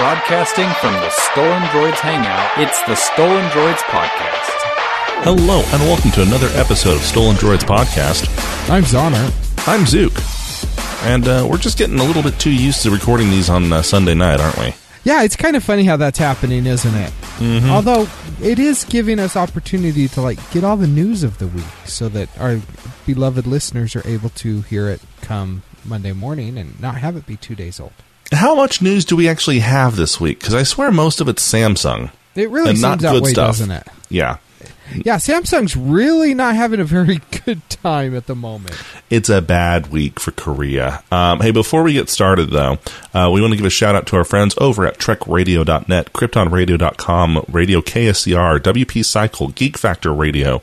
Broadcasting from the Stolen Droids Hangout, it's the Stolen Droids Podcast. Hello, and welcome to another episode of Stolen Droids Podcast. I'm Zoner. I'm Zook. And uh, we're just getting a little bit too used to recording these on uh, Sunday night, aren't we? Yeah, it's kind of funny how that's happening, isn't it? Mm-hmm. Although it is giving us opportunity to like get all the news of the week, so that our beloved listeners are able to hear it come Monday morning and not have it be two days old. How much news do we actually have this week? Because I swear most of it's Samsung. It really seems not that good way, stuff. doesn't it? Yeah, Yeah, Samsung's really not having a very good time at the moment. it's a bad week for Korea. Um, hey, before we get started, though, uh, we want to give a shout out to our friends over at TrekRadio.net, KryptonRadio.com, Radio KSCR, WP Cycle, Geek Factor Radio,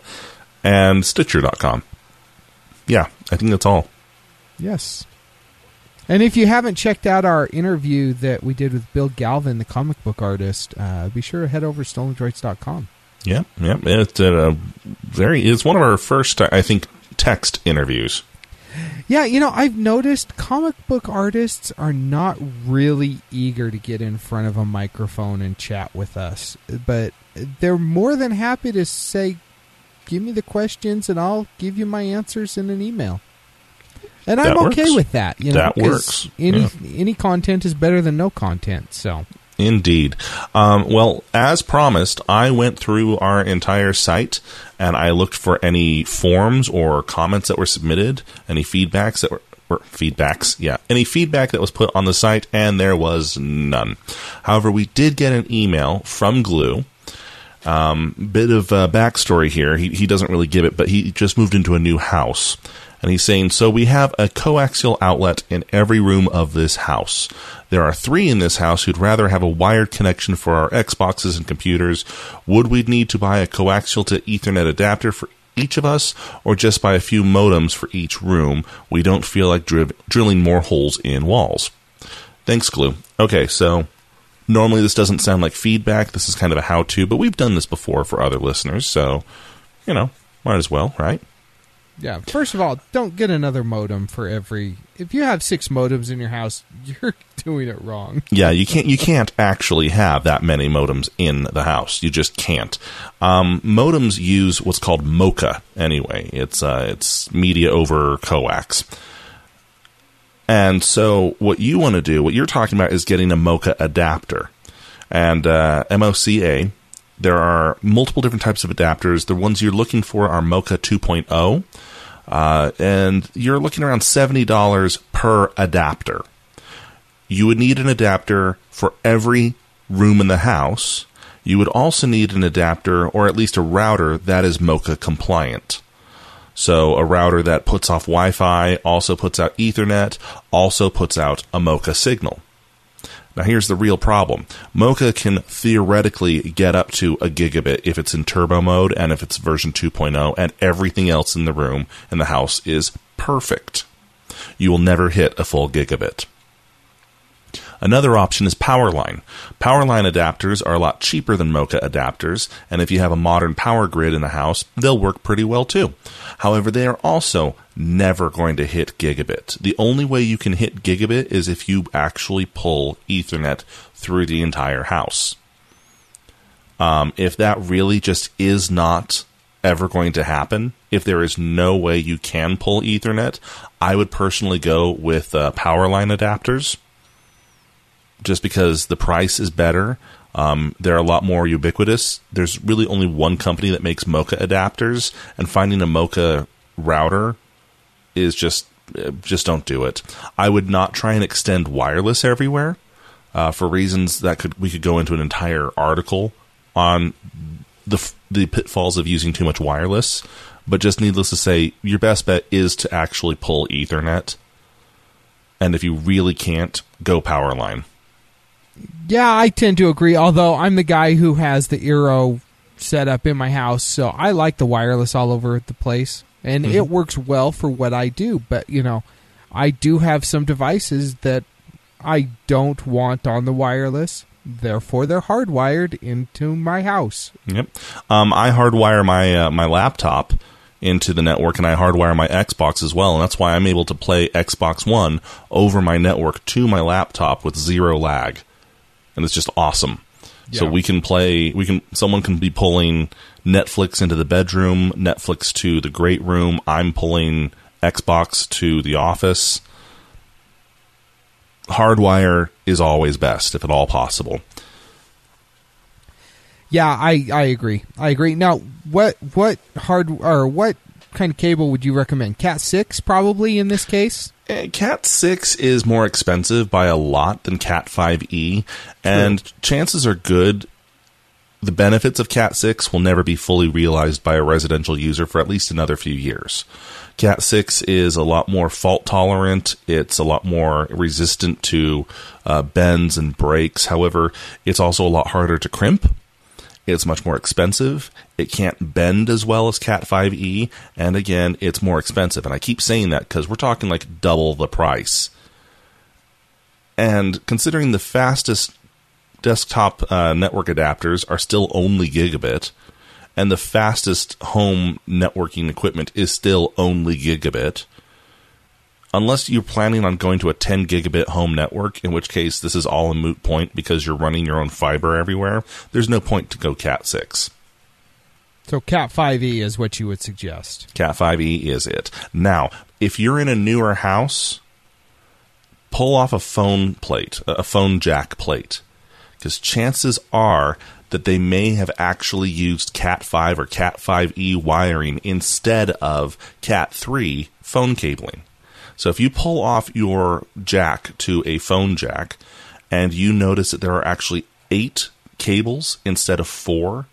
and Stitcher.com. Yeah, I think that's all. Yes. And if you haven't checked out our interview that we did with Bill Galvin, the comic book artist, uh, be sure to head over to stolendroids.com. Yeah, yeah. It's a very. It's one of our first, I think, text interviews. Yeah, you know, I've noticed comic book artists are not really eager to get in front of a microphone and chat with us, but they're more than happy to say, "Give me the questions, and I'll give you my answers in an email." And I'm okay works. with that. You know, that works, Any yeah. any content is better than no content. So Indeed. Um, well, as promised, I went through our entire site and I looked for any forms or comments that were submitted, any feedbacks that were. Feedbacks, yeah. Any feedback that was put on the site, and there was none. However, we did get an email from Glue. Um, bit of uh, backstory here. He, he doesn't really give it, but he just moved into a new house. And he's saying, so we have a coaxial outlet in every room of this house. There are three in this house who'd rather have a wired connection for our Xboxes and computers. Would we need to buy a coaxial to Ethernet adapter for each of us, or just buy a few modems for each room? We don't feel like drilling more holes in walls. Thanks, Glue. Okay, so normally this doesn't sound like feedback. This is kind of a how to, but we've done this before for other listeners, so, you know, might as well, right? yeah, first of all, don't get another modem for every. If you have six modems in your house, you're doing it wrong. Yeah, you can't you can't actually have that many modems in the house. You just can't. Um, modems use what's called MoCA anyway. It's uh, it's media over coax. And so, what you want to do, what you're talking about, is getting a MoCA adapter. And uh, MoCA, there are multiple different types of adapters. The ones you're looking for are MoCA 2.0, uh, and you're looking around seventy dollars per adapter you would need an adapter for every room in the house. You would also need an adapter or at least a router that is MoCA compliant. So a router that puts off Wi-Fi, also puts out Ethernet, also puts out a MoCA signal. Now here's the real problem. MoCA can theoretically get up to a gigabit if it's in turbo mode and if it's version 2.0 and everything else in the room in the house is perfect. You will never hit a full gigabit. Another option is Powerline. Powerline adapters are a lot cheaper than MoCA adapters, and if you have a modern power grid in the house, they'll work pretty well too. However, they are also never going to hit gigabit. The only way you can hit gigabit is if you actually pull Ethernet through the entire house. Um, if that really just is not ever going to happen, if there is no way you can pull Ethernet, I would personally go with uh, Powerline adapters just because the price is better. Um, they're a lot more ubiquitous. There's really only one company that makes MoCA adapters, and finding a MoCA router is just uh, just don't do it. I would not try and extend wireless everywhere uh, for reasons that could we could go into an entire article on the the pitfalls of using too much wireless. But just needless to say, your best bet is to actually pull Ethernet. And if you really can't, go Powerline. Yeah, I tend to agree. Although I'm the guy who has the Eero set up in my house, so I like the wireless all over the place, and it works well for what I do. But you know, I do have some devices that I don't want on the wireless. Therefore, they're hardwired into my house. Yep. Um, I hardwire my uh, my laptop into the network, and I hardwire my Xbox as well, and that's why I'm able to play Xbox One over my network to my laptop with zero lag. And it's just awesome. So we can play. We can. Someone can be pulling Netflix into the bedroom, Netflix to the great room. I'm pulling Xbox to the office. Hardwire is always best, if at all possible. Yeah, I, I agree. I agree. Now, what what hard or what kind of cable would you recommend? Cat six, probably in this case. Eh, Cat 6 is more expensive by a lot than Cat 5e, and chances are good the benefits of Cat 6 will never be fully realized by a residential user for at least another few years. Cat 6 is a lot more fault tolerant, it's a lot more resistant to uh, bends and breaks. However, it's also a lot harder to crimp. It's much more expensive. It can't bend as well as Cat 5e, and again, it's more expensive. And I keep saying that because we're talking like double the price. And considering the fastest desktop uh, network adapters are still only gigabit, and the fastest home networking equipment is still only gigabit, unless you're planning on going to a 10 gigabit home network, in which case this is all a moot point because you're running your own fiber everywhere, there's no point to go Cat 6. So Cat five E is what you would suggest. Cat 5e is it. Now, if you're in a newer house, pull off a phone plate, a phone jack plate, because chances are that they may have actually used Cat 5 or Cat 5e wiring instead of Cat 3 phone cabling. So if you pull off your jack to a phone jack and you notice that there are actually eight cables instead of four,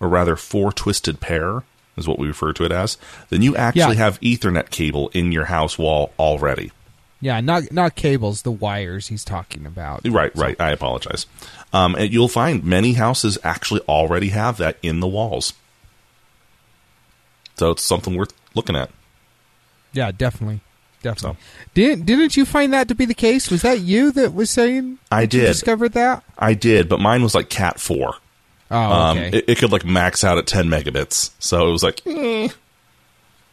or rather four twisted pair is what we refer to it as, then you actually Yeah. have Ethernet cable in your house wall already. Yeah, not not cables, the wires he's talking about. Right, right. I apologize. Um, and you'll find many houses actually already have that in the walls. So it's something worth looking at. Yeah, definitely. Definitely. Didn't didn't you find that to be the case? Was that you that was saying I that you did. discovered that? I did, but mine was like Cat 4. Oh, Um, okay. it, it could like max out at 10 megabits. So it was like, eh,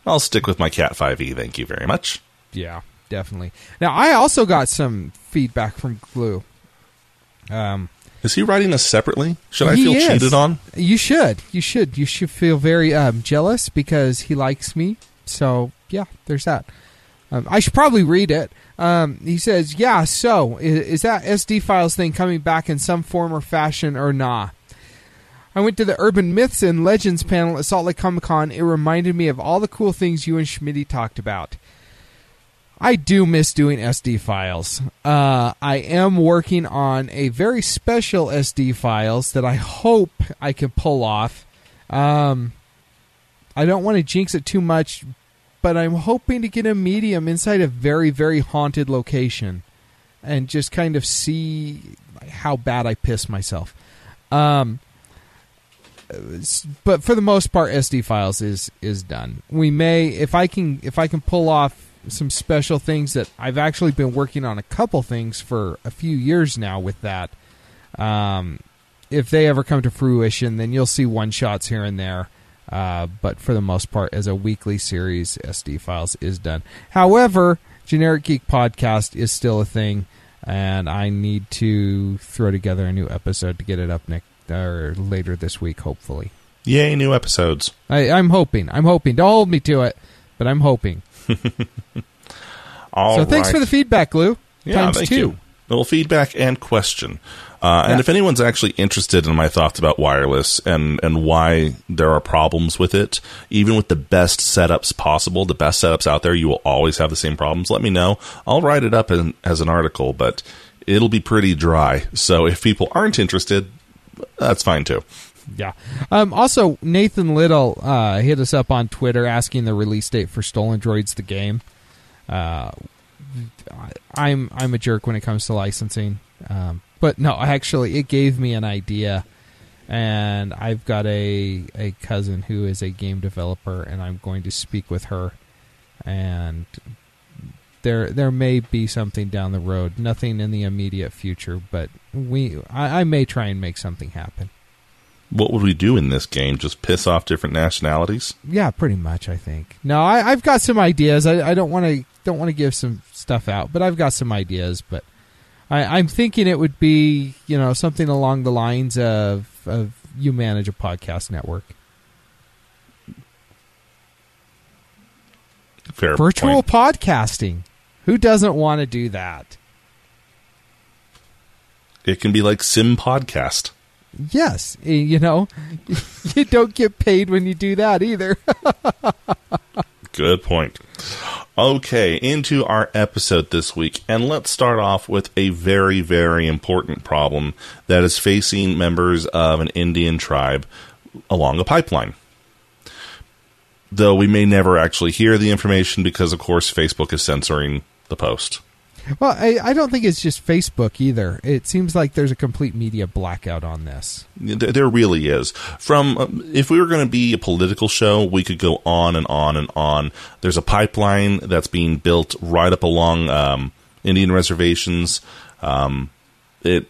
I'll stick with my Cat 5e. Thank you very much. Yeah, definitely. Now I also got some feedback from Glue. Um, Is he writing us separately? Should I feel is. cheated on? You should. You should. You should feel very um, jealous because he likes me. So yeah, there's that. Um, I should probably read it. Um, he says, "Yeah, so is, is that SD files thing coming back in some form or fashion or not?" I went to the Urban Myths and Legends panel at Salt Lake Comic Con. It reminded me of all the cool things you and Schmitty talked about. I do miss doing SD files. Uh, I am working on a very special SD files that I hope I can pull off. Um, I don't want to jinx it too much, but I'm hoping to get a medium inside a very, very haunted location and just kind of see how bad I piss myself. Um, but for the most part, SD files is is done. We may, if I can, if I can pull off some special things that I've actually been working on a couple things for a few years now with that. Um, if they ever come to fruition, then you'll see one shots here and there. Uh, but for the most part, as a weekly series, SD Files is done. However, Generic Geek Podcast is still a thing, and I need to throw together a new episode to get it up next or later this week, hopefully. Yay, new episodes. I, I'm hoping. I'm hoping. Don't hold me to it, but I'm hoping. All so thanks for the feedback, Lou. Yeah, Times thank two. you. Little feedback and question. Uh, and Yeah. if anyone's actually interested in my thoughts about wireless and, and why there are problems with it, even with the best setups possible, the best setups out there, you will always have the same problems. Let me know. I'll write it up in, as an article, but it'll be pretty dry. So if people aren't interested, that's fine too. Yeah. Um, also, Nathan Little uh, hit us up on Twitter asking the release date for Stolen Droids the game. Uh, I'm I'm a jerk when it comes to licensing, um, but no, actually, it gave me an idea, and I've got a a cousin who is a game developer, and I'm going to speak with her, and there there may be something down the road. Nothing in the immediate future, but we I, I may try and make something happen. What would we do in this game? Just piss off different nationalities? Yeah, pretty much. I think. No, I, I've got some ideas. I, I don't want to don't want to give some stuff out, but I've got some ideas. But I, I'm thinking it would be, you know, something along the lines of, of you manage a podcast network. Fair Virtual point. podcasting. Who doesn't want to do that? It can be like Sim Podcast. Yes, eh, you know, you don't get paid when you do that either. Good point. Okay, into our episode this week, and let's start off with a very, very important problem that is facing members of an Indian tribe along a pipeline. Though we may never actually hear the information because, of course, Facebook is censoring the post. Well, I, I don't think it's just Facebook either. It seems like there's a complete media blackout on this. There there really is. From um, if we were going to be a political show, we could go on and on and on. There's a pipeline that's being built right up along um, Indian reservations. Um, it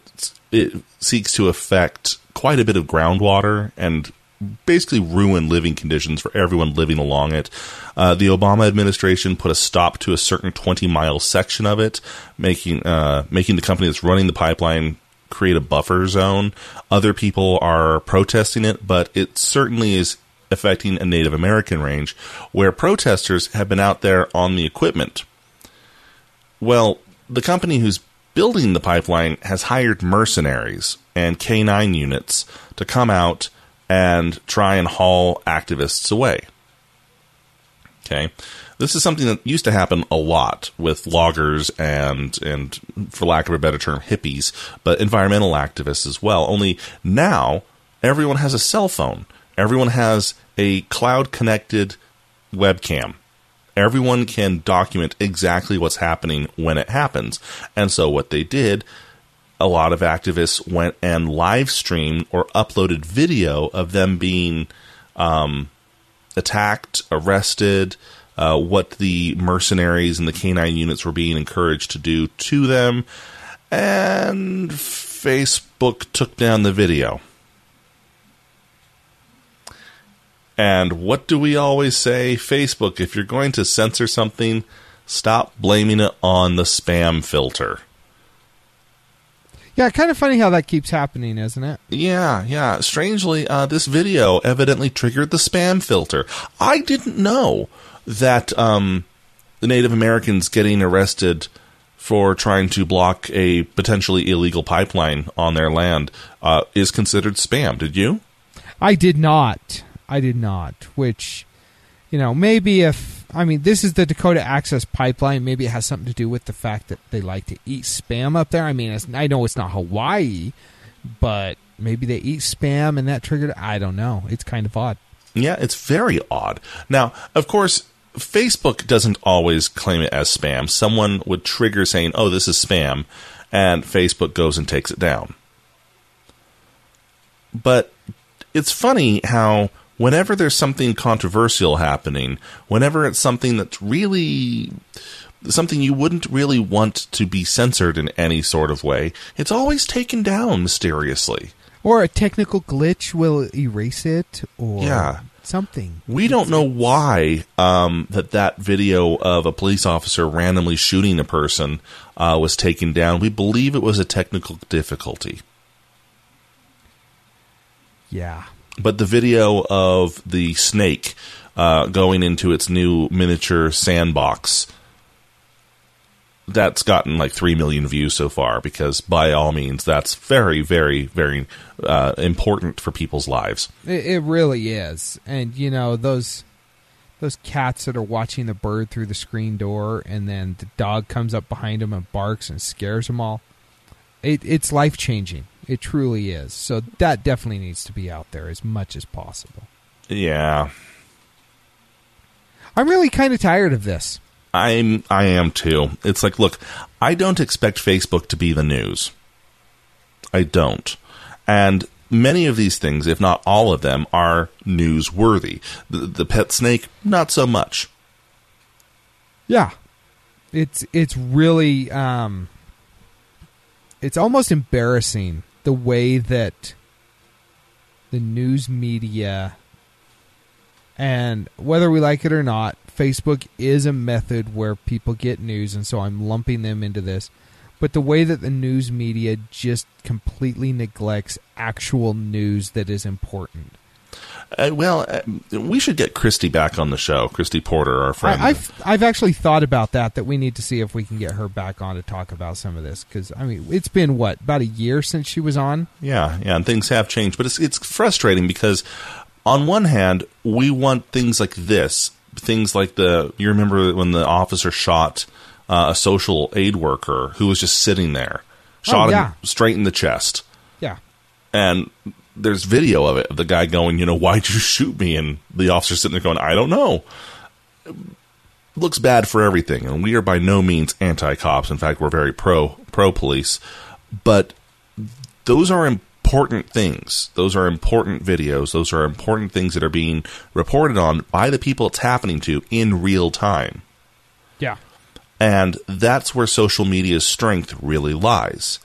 it seeks to affect quite a bit of groundwater and basically ruin living conditions for everyone living along it. Uh, the Obama administration put a stop to a certain 20 mile section of it, making uh, making the company that's running the pipeline create a buffer zone. Other people are protesting it, but it certainly is affecting a Native American range where protesters have been out there on the equipment. Well, the company who's building the pipeline has hired mercenaries and K9 units to come out and try and haul activists away. Okay. This is something that used to happen a lot with loggers and and for lack of a better term hippies, but environmental activists as well. Only now everyone has a cell phone. Everyone has a cloud connected webcam. Everyone can document exactly what's happening when it happens. And so what they did a lot of activists went and live streamed or uploaded video of them being um, attacked, arrested, uh, what the mercenaries and the canine units were being encouraged to do to them, and Facebook took down the video. And what do we always say? Facebook, if you're going to censor something, stop blaming it on the spam filter. Yeah, kind of funny how that keeps happening, isn't it? Yeah, yeah. Strangely, uh, this video evidently triggered the spam filter. I didn't know that um, the Native Americans getting arrested for trying to block a potentially illegal pipeline on their land uh, is considered spam. Did you? I did not. I did not. Which, you know, maybe if I mean this is the Dakota Access Pipeline, maybe it has something to do with the fact that they like to eat spam up there. I mean, I know it's not Hawaii, but maybe they eat spam and that triggered. I don't know. It's kind of odd. Yeah, it's very odd. Now, of course, Facebook doesn't always claim it as spam. Someone would trigger saying, "Oh, this is spam," and Facebook goes and takes it down. But it's funny how whenever there's something controversial happening, whenever it's something that's really something you wouldn't really want to be censored in any sort of way, it's always taken down mysteriously. Or a technical glitch will erase it, or Yeah. something. We don't know why um, that that video of a police officer randomly shooting a person uh, was taken down. We believe it was a technical difficulty. Yeah. But the video of the snake uh, going into its new miniature sandbox that's gotten like 3 million views so far because by all means that's very very very uh, important for people's lives It, it really is, and you know those those cats that are watching the bird through the screen door, and then the dog comes up behind them and barks and scares them all. It, it's life changing. It truly is. So that definitely needs to be out there as much as possible. yeah I'm really kind of tired of this. I'm I am too. It's like, look, I don't expect Facebook to be the news. I don't. And many of these things, if not all of them, are newsworthy. The, the pet snake, not so much. Yeah, it's it's really um, it's almost embarrassing the way that the news media and whether we like it or not, Facebook is a method where people get news, and so I'm lumping them into this. but the way that the news media just completely neglects actual news that is important. Uh, well, uh, we should get Christy back on the show. Christy Porter, our friend. I, I've I've actually thought about that. That we need to see if we can get her back on to talk about some of this because I mean it's been what about a year since she was on. Yeah, yeah, and things have changed, but it's it's frustrating because on one hand we want things like this, things like the you remember when the officer shot uh, a social aid worker who was just sitting there, shot Oh, yeah. him straight in the chest, Yeah, and there's video of it of the guy going, you know, why'd you shoot me? And the officer sitting there going, I don't know. Looks bad for everything, and we are by no means anti cops. In fact, we're very pro pro police. But those are important things. Those are important videos. Those are important things that are being reported on by the people it's happening to in real time. yeah, And that's where social media's strength really lies.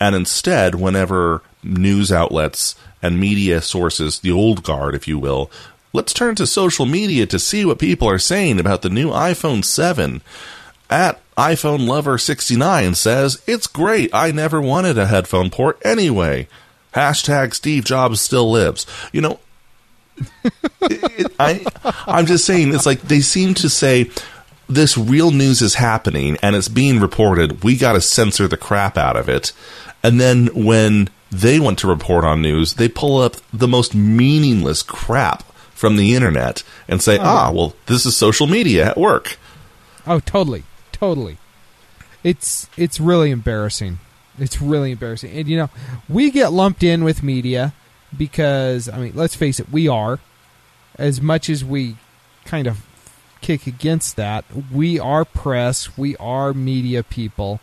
And instead, whenever news outlets and media sources, the old guard, if you will, let's turn to social media to see what people are saying about the new iPhone 7. At iPhone Lover 69 says, It's great. I never wanted a headphone port anyway. Hashtag Steve Jobs still lives. You know, it- I, I'm just saying, it's like they seem to say this real news is happening and it's being reported. We got to censor the crap out of it. And then when they want to report on news, they pull up the most meaningless crap from the internet and say, ah, well, this is social media at work. oh, totally, totally. It's it's really embarrassing. It's really embarrassing, and you know we get lumped in with media because I mean, let's face it, we are as much as we kind of kick against that. We are press. We are media people.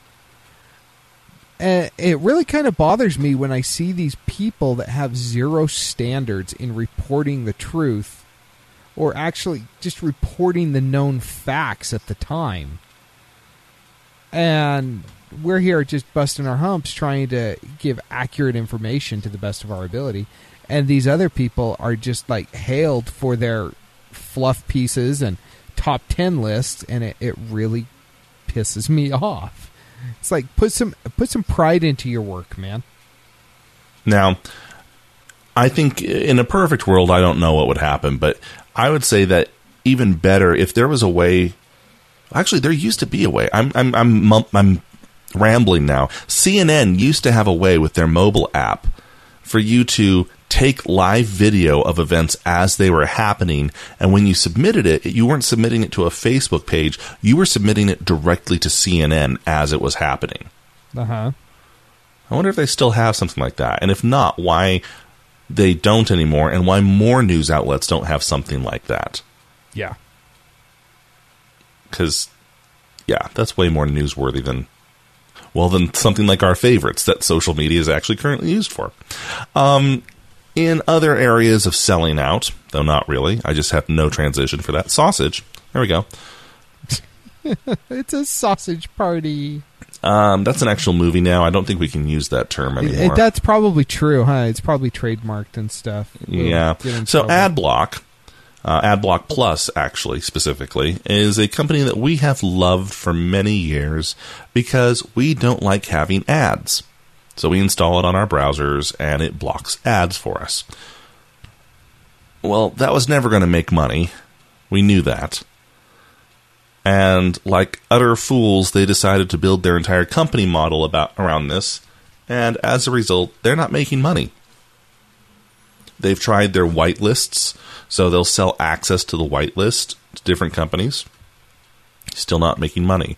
And it really kind of bothers me when I see these people that have zero standards in reporting the truth or actually just reporting the known facts at the time. And we're here just busting our humps trying to give accurate information to the best of our ability. And these other people are just like hailed for their fluff pieces and top 10 lists and it, it really pisses me off. It's like put some put some pride into your work, man. Now, I think in a perfect world, I don't know what would happen, but I would say that even better if there was a way. Actually, there used to be a way. I'm I'm I'm I'm rambling now. CNN used to have a way with their mobile app for you to take live video of events as they were happening and when you submitted it you weren't submitting it to a Facebook page you were submitting it directly to CNN as it was happening Uh-huh. I wonder if they still have something like that. And if not, why they don't anymore and why more news outlets don't have something like that. Yeah. Because, yeah, that's way more newsworthy than, well, than something like our favorites that social media is actually currently used for. Um, in other areas of selling out, though not really, I just have no transition for that. Sausage. There we go. It's a sausage party. Um, that's an actual movie now. I don't think we can use that term It- anymore. that's probably true, huh? It's probably trademarked and stuff. We'll Yeah. So trouble. AdBlock, uh, AdBlock Plus, actually specifically, is a company that we have loved for many years because we don't like having ads. So we install it on our browsers and it blocks ads for us. Well, that was never going to make money. We knew that. And like utter fools, they decided to build their entire company model about around this, and as a result, they're not making money. They've tried their whitelists, so they'll sell access to the whitelist to different companies. Still not making money.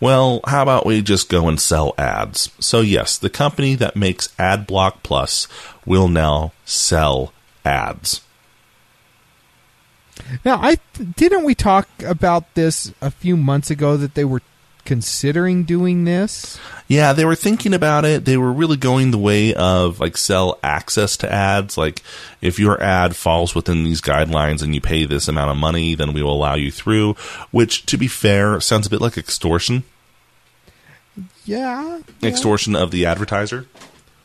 Well, how about we just go and sell ads? So, yes, the company that makes AdBlock Plus will now sell ads. Now, I didn't we talk about this a few months ago that they were considering doing this. Yeah, they were thinking about it. They were really going the way of like sell access to ads. Like if your ad falls within these guidelines and you pay this amount of money, then we will allow you through. Which, to be fair, sounds a bit like extortion. Yeah, yeah. Extortion of the advertiser,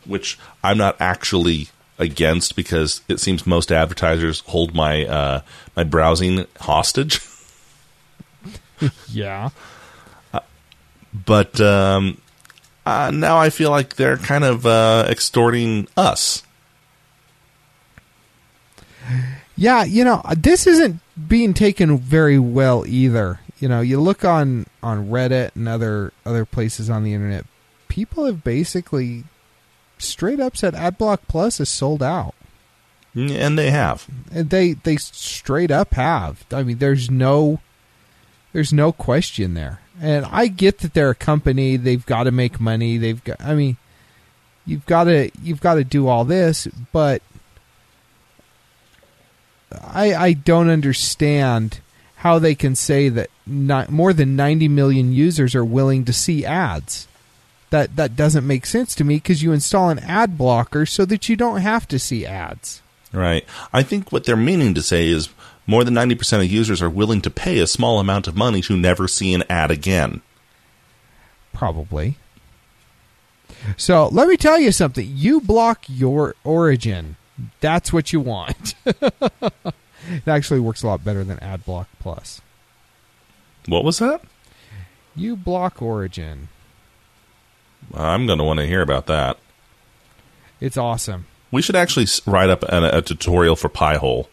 which I'm not actually against because it seems most advertisers hold my uh, my browsing hostage. Yeah, but um, uh, now I feel like they're kind of uh, extorting us. Yeah, you know, this isn't being taken very well either. You know, you look on on Reddit and other other places on the internet, people have basically straight up said AdBlock Plus is sold out. And they have. And they they straight up have. I mean, there's no there's no question there. And I get that they're a company, they've got to make money, they've got I mean, you've got to you've got to do all this, but I I don't understand how they can say that not, more than 90 million users are willing to see ads. That that doesn't make sense to me because you install an ad blocker so that you don't have to see ads. Right. I think what they're meaning to say is more than 90% of users are willing to pay a small amount of money to never see an ad again. Probably. So let me tell you something. You block your origin. That's what you want. it actually works a lot better than AdBlock Plus. What was that? uBlock Origin. I'm going to want to hear about that. It's awesome. We should actually write up a, a tutorial for Pi-hole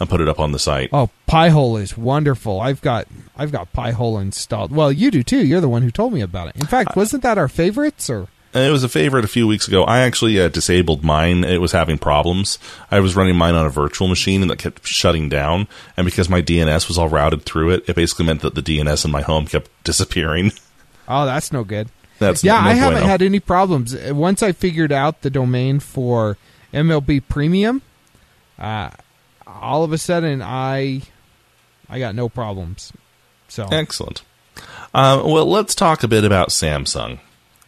and put it up on the site. Oh, Pi-hole is wonderful. I've got I've got Pi-hole installed. Well, you do too. You're the one who told me about it. In fact, wasn't that our favorites or? It was a favorite a few weeks ago. I actually uh, disabled mine. It was having problems. I was running mine on a virtual machine and it kept shutting down. And because my DNS was all routed through it, it basically meant that the DNS in my home kept disappearing. Oh, that's no good. That's yeah. no I haven't bueno. had any problems once I figured out the domain for MLB Premium. Uh, all of a sudden, I I got no problems. So Excellent. Uh, well, let's talk a bit about Samsung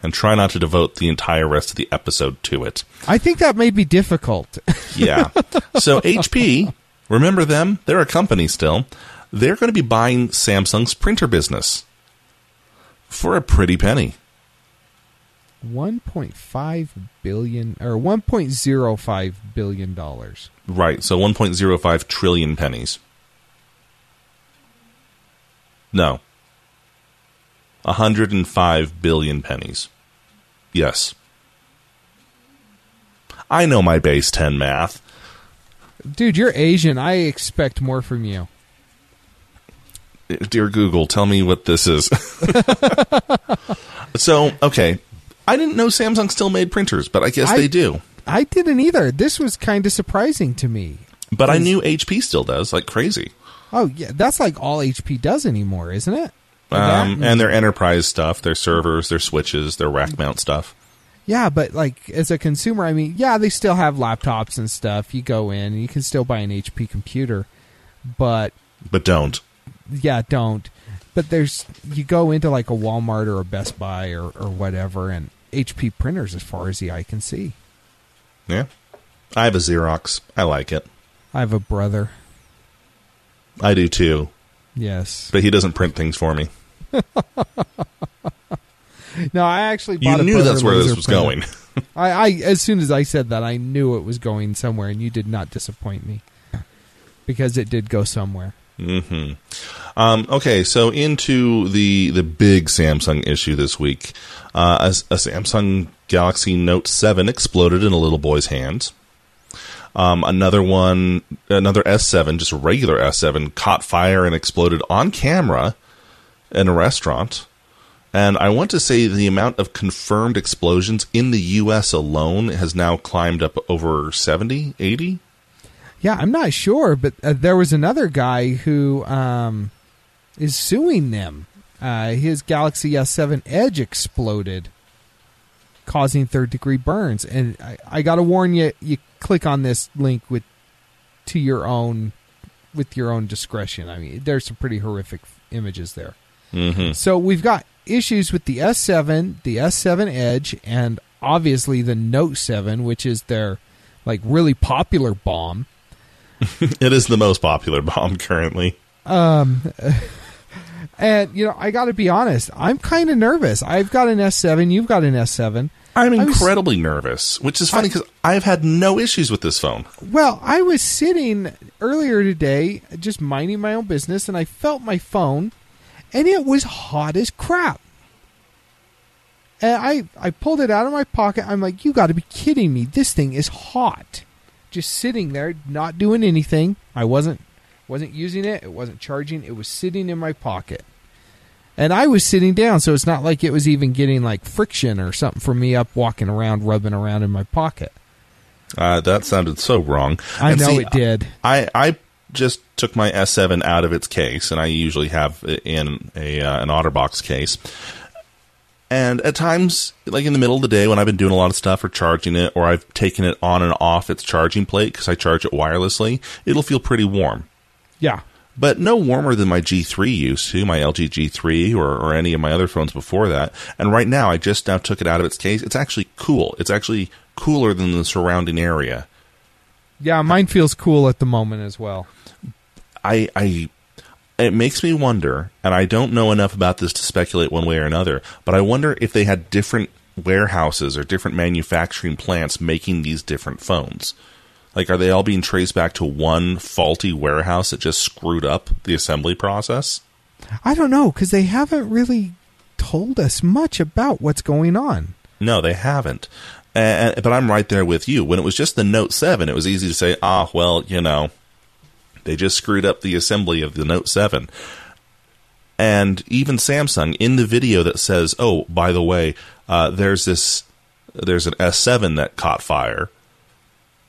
and try not to devote the entire rest of the episode to it. I think that may be difficult. Yeah. so HP, remember them? They're a company still. They're going to be buying Samsung's printer business for a pretty penny. 1.5 billion or 1.05 billion dollars. Right. So 1.05 trillion pennies. No. 105 billion pennies. Yes. I know my base 10 math. Dude, you're Asian. I expect more from you. Dear Google, tell me what this is. so, okay. I didn't know Samsung still made printers, but I guess I- they do. I didn't either. This was kind of surprising to me. But I knew HP still does, like crazy. Oh, yeah, that's like all HP does anymore, isn't it? Um, and their enterprise stuff, their servers, their switches, their rack mount stuff. yeah, but like as a consumer, I mean, yeah, they still have laptops and stuff. You go in and you can still buy an HP computer, but But don't. yeah, don't. But there's you go into like a Walmart or a Best Buy or, or whatever, and HP printers, as far as the eye can see. Yeah. I have a Xerox. I like it. I have a brother. I do too. Yes. But he doesn't print things for me. No, I actually You a knew that's where this was printer. going. I, I as soon as I said that, I knew it was going somewhere, and you did not disappoint me because it did go somewhere. Hmm Um, okay, so into the the big Samsung issue this week. Uh, a, a Samsung Galaxy Note 7 exploded in a little boy's hands. Um, another one, another S7, just a regular S7, caught fire and exploded on camera in a restaurant. And I want to say the amount of confirmed explosions in the U.S. alone has now climbed up over 70, 80. Yeah, I'm not sure, but uh, there was another guy who um, is suing them. Uh, his Galaxy S7 Edge exploded, causing third degree burns. And I, I got to warn you, you click on this link with to your own with your own discretion. I mean, there's some pretty horrific images there. Mm-hmm. So we've got issues with the S7, the S7 Edge, and obviously the Note 7, which is their like really popular bomb. It is the most popular bomb currently. Um, and you know, I got to be honest, I'm kind of nervous. I've got an S7, you've got an S7. I'm I was- incredibly nervous, which is funny because I've had no issues with this phone. Well, I was sitting earlier today, just minding my own business, and I felt my phone, and it was hot as crap. And I, I pulled it out of my pocket. I'm like, you got to be kidding me. This thing is hot. Just sitting there, not doing anything. I wasn't wasn't using it. It wasn't charging. It was sitting in my pocket. And I was sitting down, so it's not like it was even getting like friction or something for me up walking around, rubbing around in my pocket. Uh, that sounded so wrong. I And know see, it did. I, I just took my S7 out of its case, and I usually have it in a uh, an OtterBox case. And at times, like in the middle of the day when I've been doing a lot of stuff or charging it, or I've taken it on and off its charging plate because I charge it wirelessly, it'll feel pretty warm. Yeah. But no warmer than my G3 used to, my LG G3 or, or any of my other phones before that. And right now, I just now took it out of its case. It's actually cool. It's actually cooler than the surrounding area. Yeah, mine feels cool at the moment as well. I, I, it makes me wonder, and I don't know enough about this to speculate one way or another, but I wonder if they had different warehouses or different manufacturing plants making these different phones. Like, are they all being traced back to one faulty warehouse that just screwed up the assembly process? I don't know because they haven't really told us much about what's going on. No, they haven't. And, but I'm right there with you. When it was just the Note 7, it was easy to say, ah, well, you know, they just screwed up the assembly of the Note 7. And even Samsung, in the video that says, oh, by the way, uh, there's this, there's an S7 that caught fire.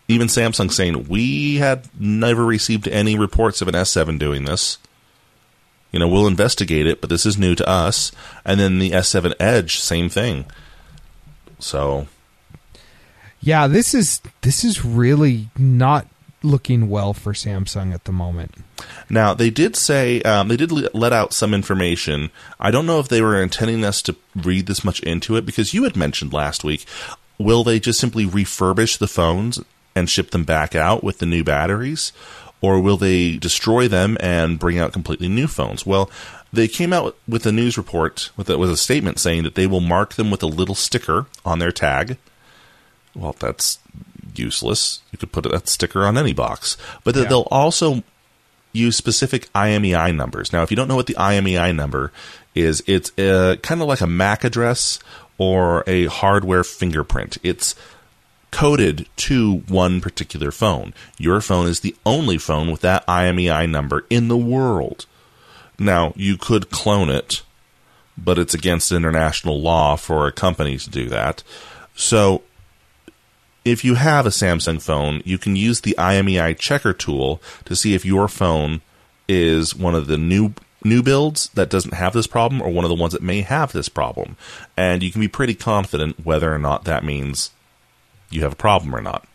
Even Samsung saying, we had never received any reports of an S7 doing this. You know, we'll investigate it, but this is new to us. And then the S7 Edge, same thing. So, Yeah, this is this is really not looking well for Samsung at the moment. Now they did say um, they did let out some information. I don't know if they were intending us to read this much into it because you had mentioned last week. Will they just simply refurbish the phones and ship them back out with the new batteries, or will they destroy them and bring out completely new phones? Well, they came out with a news report with a, with a statement saying that they will mark them with a little sticker on their tag. Well, that's useless. You could put that sticker on any box, but Yeah. they'll also use specific IMEI numbers. Now, if you don't know what the IMEI number is, it's uh, kind of like a MAC address or a hardware fingerprint. It's coded to one particular phone. Your phone is the only phone with that IMEI number in the world. Now, you could clone it, but it's against international law for a company to do that. So, if you have a Samsung phone, you can use the IMEI checker tool to see if your phone is one of the new new builds that doesn't have this problem or one of the ones that may have this problem. And you can be pretty confident whether or not that means you have a problem or not.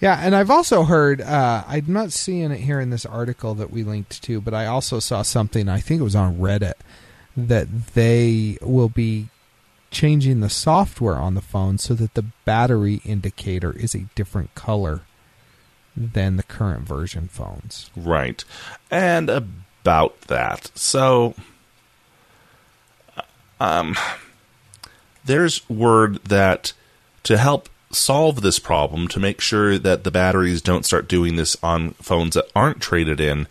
Yeah, and I've also heard uh, I'm not seeing it here in this article that we linked to, but I also saw something. I think it was on Reddit that they will be changing the software on the phone so that the battery indicator is a different color than the current version phones. Right. And about that. So um there's word that to help solve this problem to make sure that the batteries don't start doing this on phones that aren't traded in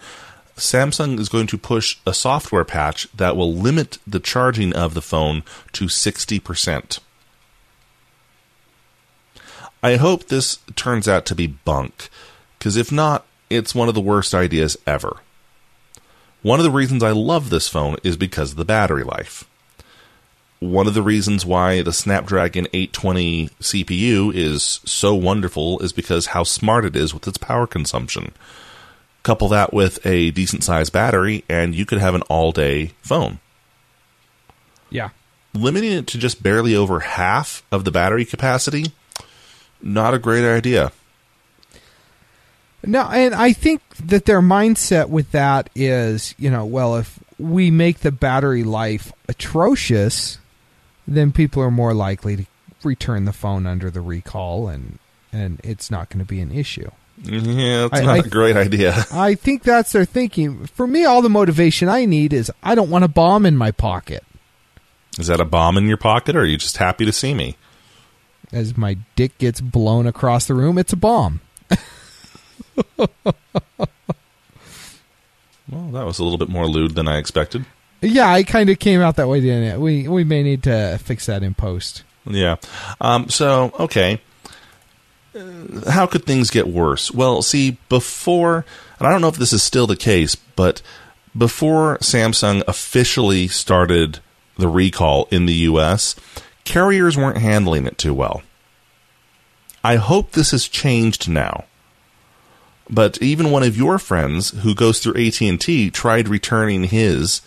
Samsung is going to push a software patch that will limit the charging of the phone to 60%. I hope this turns out to be bunk, because if not, it's one of the worst ideas ever. One of the reasons I love this phone is because of the battery life. One of the reasons why the Snapdragon 820 CPU is so wonderful is because how smart it is with its power consumption. Couple that with a decent sized battery, and you could have an all day phone. Yeah. Limiting it to just barely over half of the battery capacity, not a great idea. No, and I think that their mindset with that is, you know, well, if we make the battery life atrocious, then people are more likely to return the phone under the recall, and and it's not going to be an issue. Yeah, it's I- not I- a great idea. I think that's their thinking. For me, all the motivation I need is I don't want a bomb in my pocket. Is that a bomb in your pocket, or are you just happy to see me? As my dick gets blown across the room, it's a bomb. Well, that was a little bit more lewd than I expected. Yeah, it kind of came out that way, didn't it? We we may need to fix that in post. Yeah. Um, so, okay. How could things get worse? Well, see, before, and I don't know if this is still the case, but before Samsung officially started the recall in the US, carriers weren't handling it too well. I hope this has changed now. But even one of your friends who goes through AT&T tried returning his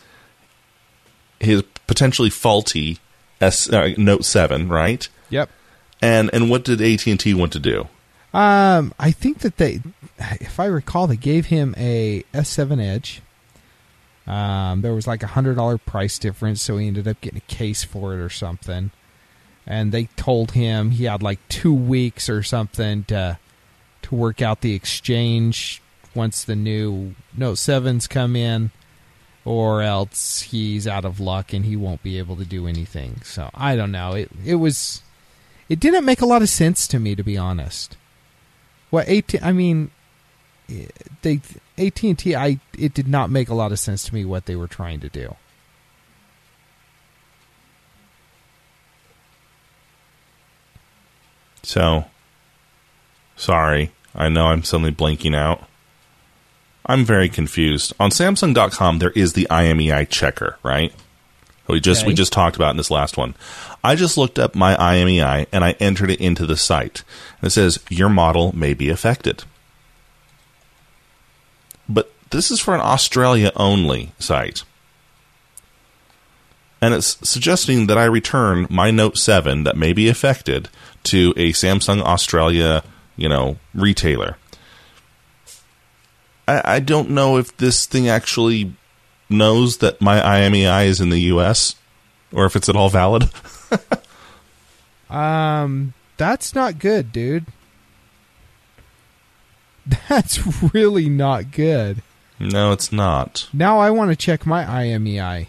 his potentially faulty S uh, Note 7, right? Yep. And and what did AT&T want to do? Um, I think that they, if I recall, they gave him a S7 Edge. Um, there was like a hundred dollar price difference, so he ended up getting a case for it or something. And they told him he had like two weeks or something to to work out the exchange once the new Note sevens come in, or else he's out of luck and he won't be able to do anything. So I don't know. It it was it didn't make a lot of sense to me to be honest. What AT? I mean, they AT and T. I it did not make a lot of sense to me what they were trying to do. So, sorry. I know I'm suddenly blanking out. I'm very confused. On Samsung.com, there is the IMEI checker, right? We just Okay. we just talked about in this last one. I just looked up my IMEI and I entered it into the site. And it says your model may be affected. But this is for an Australia only site. And it's suggesting that I return my Note 7 that may be affected to a Samsung Australia, you know, retailer. I, I don't know if this thing actually knows that my IMEI is in the US or if it's at all valid. Um, that's not good, dude. That's really not good. no, it's not. Now I want to check my IMEI.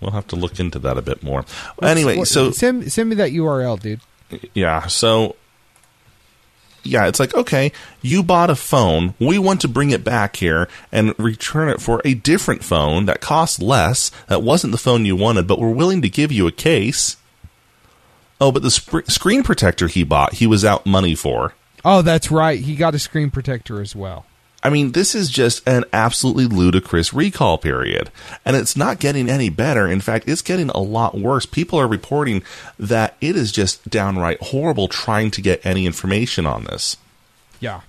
We'll have to look into that a bit more. Anyway, so send send me that URL, dude. yeah, so yeah, it's like okay, you bought a phone. We want to bring it back here and return it for a different phone that costs less. That wasn't the phone you wanted, but we're willing to give you a case. Oh, but the sp- screen protector he bought, he was out money for. Oh, that's right. He got a screen protector as well. I mean, this is just an absolutely ludicrous recall period. And it's not getting any better. In fact, it's getting a lot worse. People are reporting that it is just downright horrible trying to get any information on this. Yeah.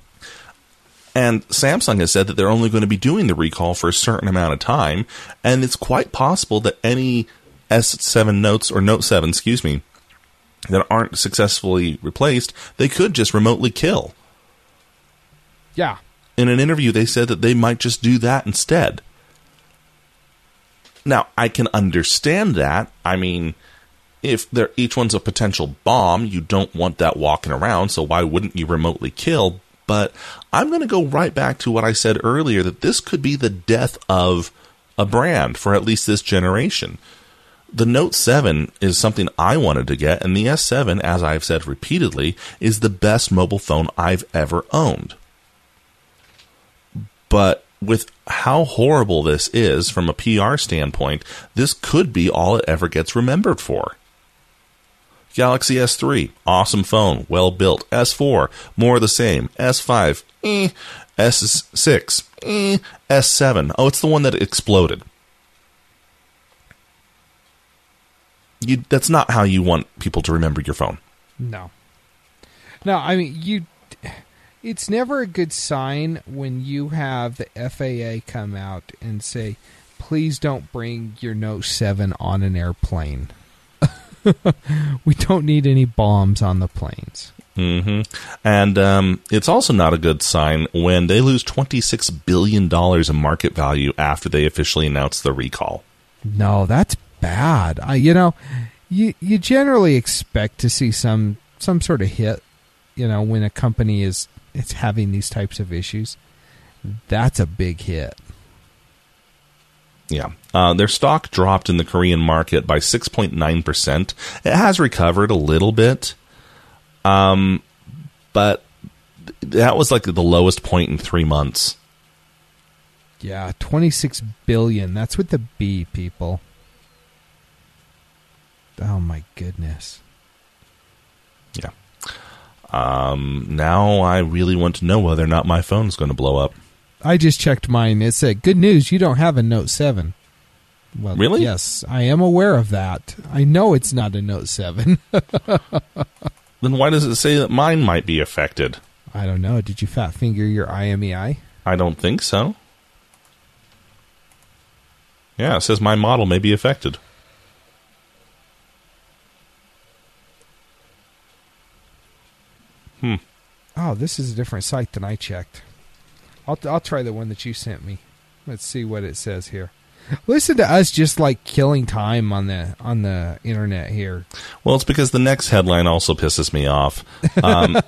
And Samsung has said that they're only going to be doing the recall for a certain amount of time. And it's quite possible that any S7 notes or Note 7, excuse me, that aren't successfully replaced, they could just remotely kill. Yeah. In an interview they said that they might just do that instead. Now, I can understand that. I mean, if they're, each one's a potential bomb, you don't want that walking around, so why wouldn't you remotely kill? But I'm going to go right back to what I said earlier that this could be the death of a brand for at least this generation. The Note 7 is something I wanted to get, and the S7, as I've said repeatedly, is the best mobile phone I've ever owned. But with how horrible this is from a PR standpoint, this could be all it ever gets remembered for. Galaxy S3, awesome phone, well built. S4, more the same. S5, eh. S6, eh. S7, oh, it's the one that exploded. You, that's not how you want people to remember your phone. No. No, I mean you it's never a good sign when you have the FAA come out and say, "Please don't bring your Note 7 on an airplane." we don't need any bombs on the planes. hmm And um, it's also not a good sign when they lose $26 billion in market value after they officially announce the recall. No, that's bad. I, you know, you you generally expect to see some some sort of hit, you know, when a company is it's having these types of issues. That's a big hit. Yeah. Uh, their stock dropped in the Korean market by 6.9%. It has recovered a little bit. Um, but that was like the lowest point in three months. Yeah, 26 billion. That's with the B, people. Oh my goodness. Yeah. Um, now I really want to know whether or not my phone's going to blow up. I just checked mine. It said, "Good news, you don't have a Note 7." Well, Really? Yes, I am aware of that. I know it's not a Note 7. Then why does it say that mine might be affected? I don't know. Did you fat finger your IMEI? I don't think so. Yeah, it says my model may be affected. Oh, this is a different site than I checked. I'll I'll try the one that you sent me. Let's see what it says here. Listen to us just like killing time on the on the internet here. Well, it's because the next headline also pisses me off. Um,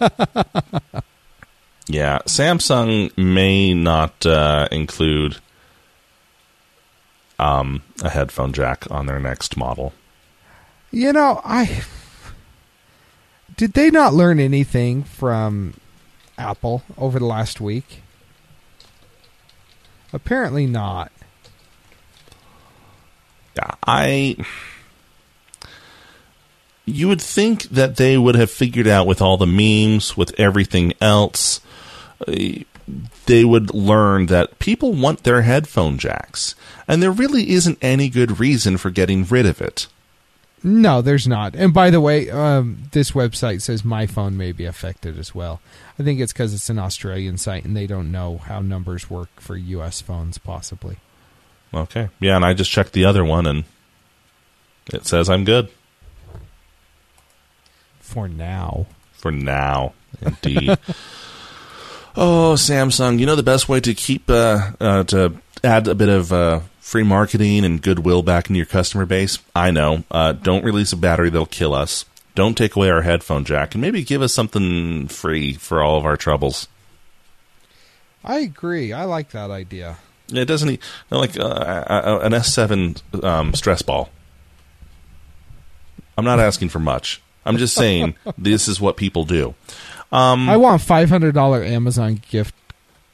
yeah, Samsung may not uh, include um, a headphone jack on their next model. You know, I did they not learn anything from Apple over the last week? Apparently not. I. You would think that they would have figured out with all the memes, with everything else, uh, they would learn that people want their headphone jacks, and there really isn't any good reason for getting rid of it. No, there's not. And by the way, um, this website says my phone may be affected as well. I think it's because it's an Australian site and they don't know how numbers work for U.S. phones, possibly. Okay. Yeah, and I just checked the other one, and it says I'm good For now. for now. Indeed. oh, Samsung! You know the best way to keep uh, uh, to add a bit of uh, free marketing and goodwill back into your customer base. I know. Uh, don't release a battery that'll kill us. Don't take away our headphone jack, and maybe give us something free for all of our troubles. I agree. I like that idea. It doesn't like uh, uh, an S7 um, stress ball. I'm not asking for much. I'm just saying this is what people do. Um, I want $500 Amazon gift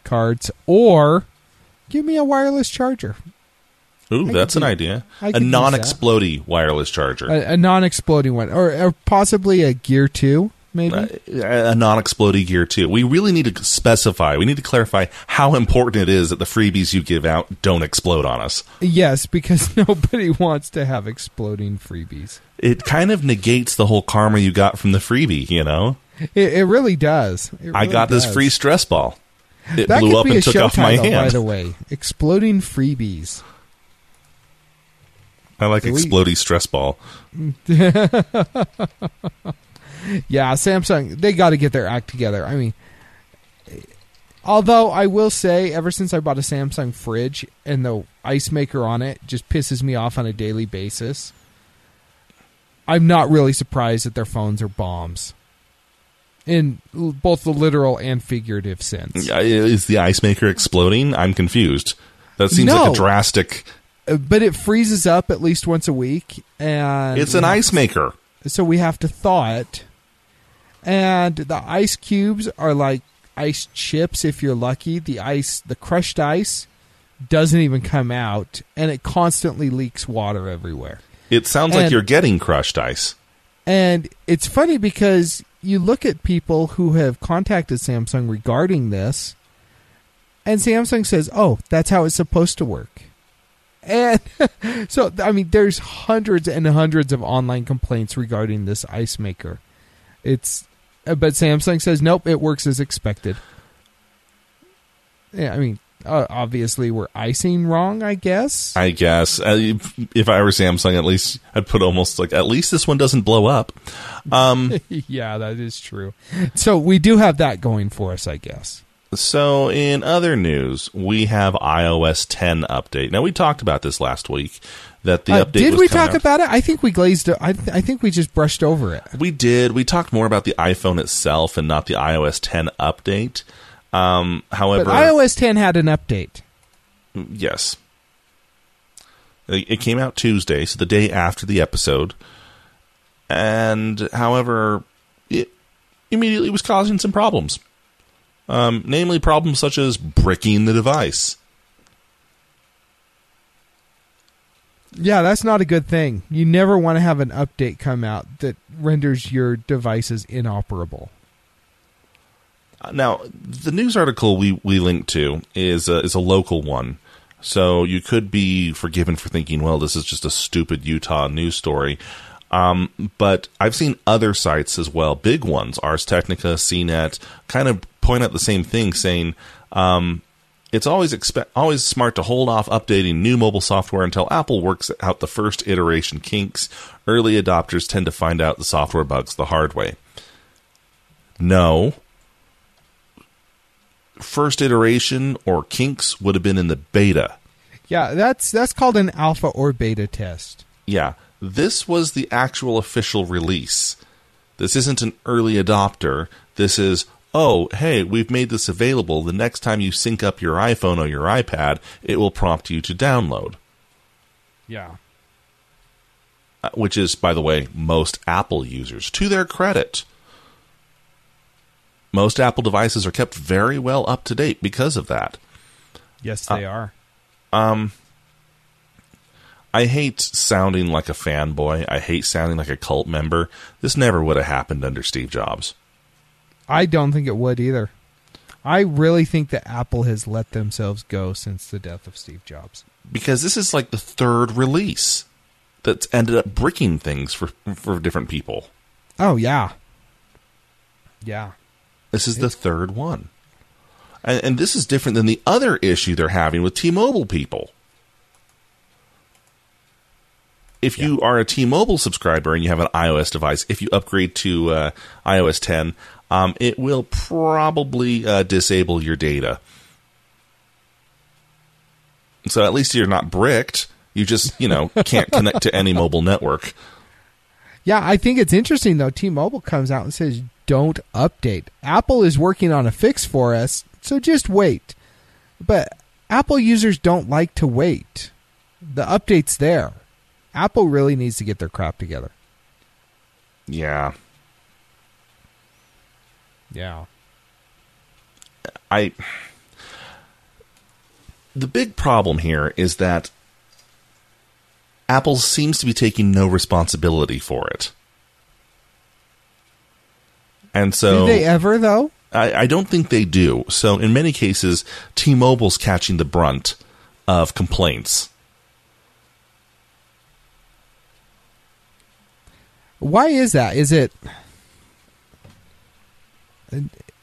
cards or give me a wireless charger. Ooh, I that's could an idea. A non-explodey wireless charger. A, a non exploding one. Or, or possibly a Gear 2, maybe. Uh, a non-explodey gear too. We really need to specify. We need to clarify how important it is that the freebies you give out don't explode on us. yes, because nobody wants to have exploding freebies. It kind of negates the whole karma you got from the freebie. You know, It, it really does. It I really got this free stress ball. It That blew up and took off my title, by the way. Exploding freebies. I like we- explodey stress ball. Yeah, Samsung, they got to get their act together. I mean, although I will say, ever since I bought a Samsung fridge and the ice maker on it just pisses me off on a daily basis, I'm not really surprised that their phones are bombs. In both the literal and figurative sense. Is the ice maker exploding? I'm confused. That seems like a drastic. But it freezes up at least once a week, and It's an ice maker. so we have to thaw it. And the ice cubes are like ice chips if you're lucky. The ice, the crushed ice, doesn't even come out, and it constantly leaks water everywhere. It sounds like you're getting crushed ice. And it's funny because you look at people who have contacted Samsung regarding this, and Samsung says, "Oh, that's how it's supposed to work." And so, I mean, there's hundreds and hundreds of online complaints regarding this ice maker. It's, uh, but Samsung says, "Nope, it works as expected." Yeah, I mean, uh, obviously we're icing wrong, I guess. I guess Uh, if- if I were Samsung, at least I'd put almost like at least this one doesn't blow up. Um, yeah, that is true. So we do have that going for us, I guess. So in other news, we have iOS 10 update. Now we talked about this last week that the Uh, update did we talk out. about it? I think we glazed. I, th- I think we just brushed over it. We did. We talked more about the iPhone itself and not the iOS 10 update. Um, however, But iOS 10 had an update. Yes. It it came out Tuesday, so the day after the episode. And, however, it immediately was causing some problems um, namely problems such as bricking the device. Yeah, that's not a good thing. You never want to have an update come out that renders your devices inoperable. Uh, now, the news article we, we linked to is a, is a local one. So you could be forgiven for thinking, well, this is just a stupid Utah news story. Um, but I've seen other sites as well, big ones, Ars Technica, CNET, kind of point out the same thing, saying um, it's always expe- always smart to hold off updating new mobile software until Apple works out the first iteration kinks. Early adopters tend to find out the software bugs the hard way. No, first iteration or kinks would have been in the beta. Yeah, that's that's called an alpha or beta test. Yeah, this was the actual official release. This isn't an early adopter. This is, oh, hey, we've made this available. The next time you sync up your iPhone or your iPad, it will prompt you to download. Yeah. Uh, Which is, by the way, most Apple users. To their credit, most Apple devices are kept very well up to date because of that. Yes, they are. I hate sounding like a fanboy. I hate sounding like a cult member. This never would have happened under Steve Jobs. I don't think it would either. I really think that Apple has let themselves go since the death of Steve Jobs. Because this is like the third release that's ended up bricking things for for different people. Oh yeah. Yeah. This is the third one. And, and this is different than the other issue they're having with T-Mobile people. If you are a T-Mobile subscriber and you have an iOS device, if you upgrade to uh, iOS 10, um, it will probably uh, disable your data. So at least you're not bricked. You just, you know, can't connect to any mobile network. Yeah, I think it's interesting though. T-Mobile comes out and says, "Don't update." Apple is working on a fix for us, so just wait. But Apple users don't like to wait. The update's there. Apple really needs to get their crap together. Yeah. Yeah. I the big problem here is that Apple seems to be taking no responsibility for it. And so Do they ever though? I, I don't think they do. So in many cases, T-Mobile's catching the brunt of complaints. Why is that? Is it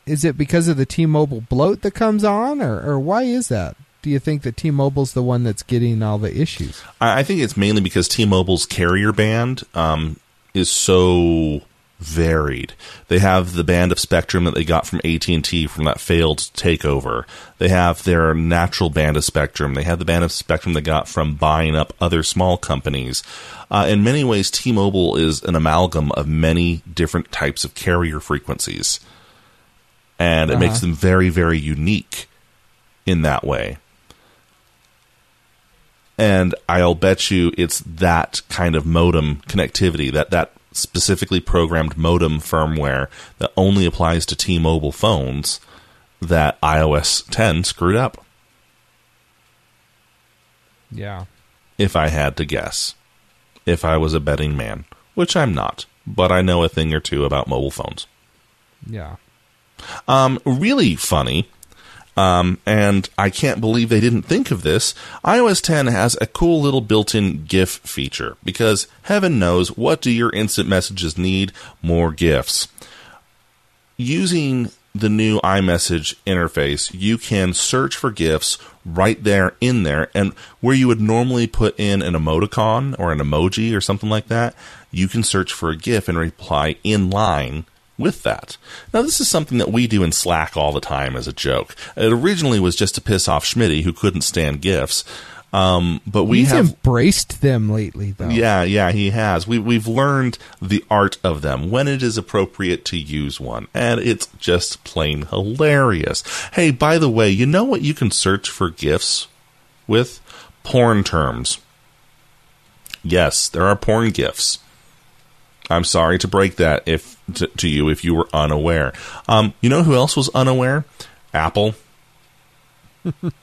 is it because of the T-Mobile bloat that comes on, or, or why is that? Do you think that T-Mobile's the one that's getting all the issues? I think it's mainly because T-Mobile's carrier band um, is so varied. They have the band of spectrum that they got from AT&T from that failed takeover. They have their natural band of spectrum. They have the band of spectrum they got from buying up other small companies. Uh, in many ways, T-Mobile is an amalgam of many different types of carrier frequencies. And it Uh-huh. makes them very, very unique in that way. And I'll bet you it's that kind of modem connectivity, that, that specifically programmed modem firmware that only applies to T-Mobile phones that iOS 10 screwed up, Yeah. if I had to guess. If I was a betting man, which I'm not, but I know a thing or two about mobile phones. Yeah. Um, really funny, um, and I can't believe they didn't think of this. iOS 10 has a cool little built-in GIF feature because heaven knows what do your instant messages need? More GIFs. Using the new iMessage interface, you can search for GIFs right there in there, and where you would normally put in an emoticon or an emoji or something like that, you can search for a GIF and reply in line with that. Now, this is something that we do in Slack all the time as a joke. It originally was just to piss off Schmitty, who couldn't stand GIFs. Um, but we He's have embraced them lately, though. yeah, yeah, he has. We we've learned the art of them when it is appropriate to use one, and it's just plain hilarious. Hey, by the way, you know what you can search for gifs with porn terms. Yes, there are porn gifs. I'm sorry to break that if to, to you if you were unaware. Um, you know who else was unaware? Apple.